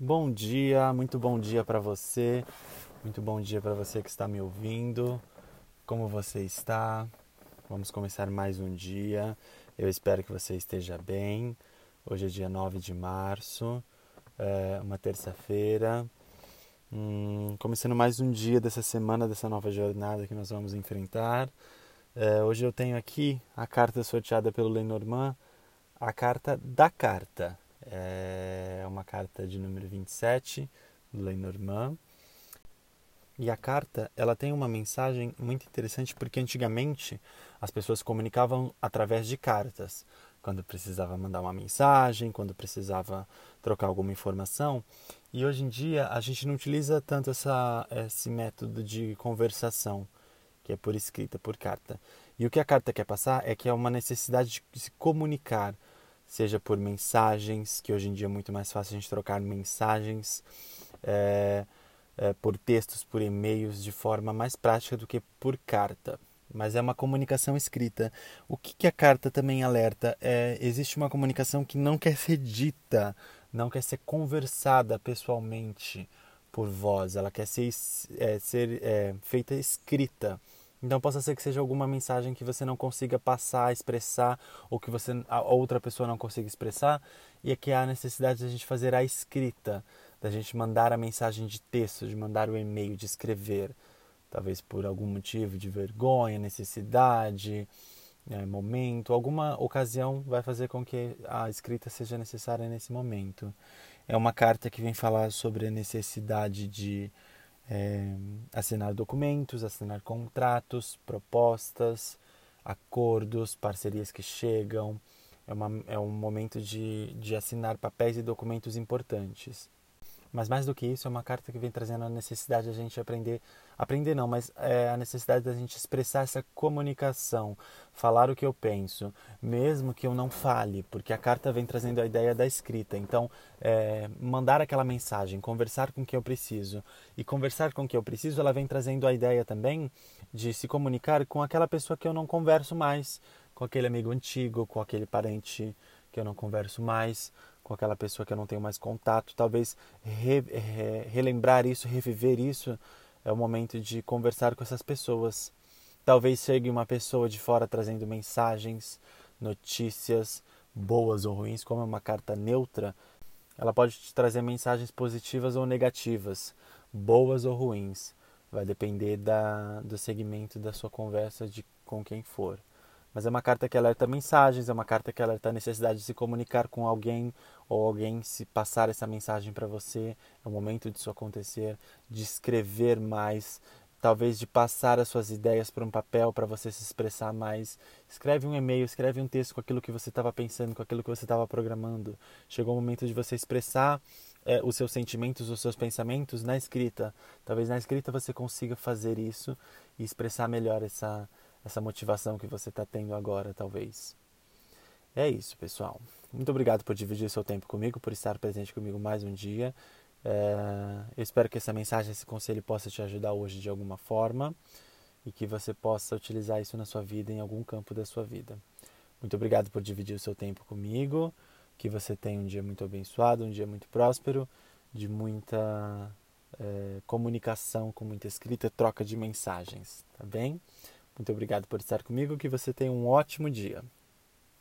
Bom dia, muito bom dia para você, muito bom dia para você que está me ouvindo. Como você está? Vamos começar mais um dia. Eu espero que você esteja bem. Hoje é dia 9 de março, é uma terça-feira. Hum, começando mais um dia dessa semana, dessa nova jornada que nós vamos enfrentar. É, hoje eu tenho aqui a carta sorteada pelo Lenormand, a carta da carta. É carta de número 27 do Lenormand. E a carta, ela tem uma mensagem muito interessante porque antigamente as pessoas comunicavam através de cartas, quando precisava mandar uma mensagem, quando precisava trocar alguma informação. E hoje em dia a gente não utiliza tanto essa, esse método de conversação, que é por escrita, por carta. E o que a carta quer passar é que é uma necessidade de se comunicar, seja por mensagens, que hoje em dia é muito mais fácil a gente trocar mensagens, é, é, por textos, por e-mails, de forma mais prática do que por carta. Mas é uma comunicação escrita. O que, que a carta também alerta? É, existe uma comunicação que não quer ser dita, não quer ser conversada pessoalmente por voz, ela quer ser, é, ser feita escrita. Então possa ser que seja alguma mensagem que você não consiga passar, expressar, ou que você a outra pessoa não consiga expressar, e é que há a necessidade de a gente fazer a escrita, da gente mandar a mensagem de texto, de mandar o e-mail, de escrever, talvez por algum motivo de vergonha, necessidade, é, momento, alguma ocasião vai fazer com que a escrita seja necessária nesse momento. É uma carta que vem falar sobre a necessidade de é, assinar documentos, assinar contratos, propostas, acordos, parcerias que chegam. É, uma, é um momento de, de assinar papéis e documentos importantes. Mas mais do que isso, é uma carta que vem trazendo a necessidade de a gente aprender, aprender não, mas é a necessidade da gente expressar essa comunicação, falar o que eu penso, mesmo que eu não fale, porque a carta vem trazendo a ideia da escrita. Então, é, mandar aquela mensagem, conversar com quem eu preciso. E conversar com quem eu preciso, ela vem trazendo a ideia também de se comunicar com aquela pessoa que eu não converso mais, com aquele amigo antigo, com aquele parente que eu não converso mais, com aquela pessoa que eu não tenho mais contato. Talvez re, re, relembrar isso, reviver isso, é o momento de conversar com essas pessoas. Talvez chegue uma pessoa de fora trazendo mensagens, notícias, boas ou ruins, como é uma carta neutra, ela pode te trazer mensagens positivas ou negativas, boas ou ruins. Vai depender da, do segmento da sua conversa de com quem for. Mas é uma carta que alerta mensagens, é uma carta que alerta a necessidade de se comunicar com alguém ou alguém se passar essa mensagem para você. É o momento disso acontecer, de escrever mais, talvez de passar as suas ideias para um papel para você se expressar mais. Escreve um e-mail, escreve um texto com aquilo que você estava pensando, com aquilo que você estava programando. Chegou o momento de você expressar é, os seus sentimentos, os seus pensamentos na escrita. Talvez na escrita você consiga fazer isso e expressar melhor essa essa motivação que você está tendo agora, talvez. É isso, pessoal. Muito obrigado por dividir seu tempo comigo, por estar presente comigo mais um dia. É, eu espero que essa mensagem, esse conselho possa te ajudar hoje de alguma forma e que você possa utilizar isso na sua vida, em algum campo da sua vida. Muito obrigado por dividir o seu tempo comigo. Que você tenha um dia muito abençoado, um dia muito próspero, de muita é, comunicação, com muita escrita, troca de mensagens, tá bem? Muito obrigado por estar comigo. Que você tenha um ótimo dia.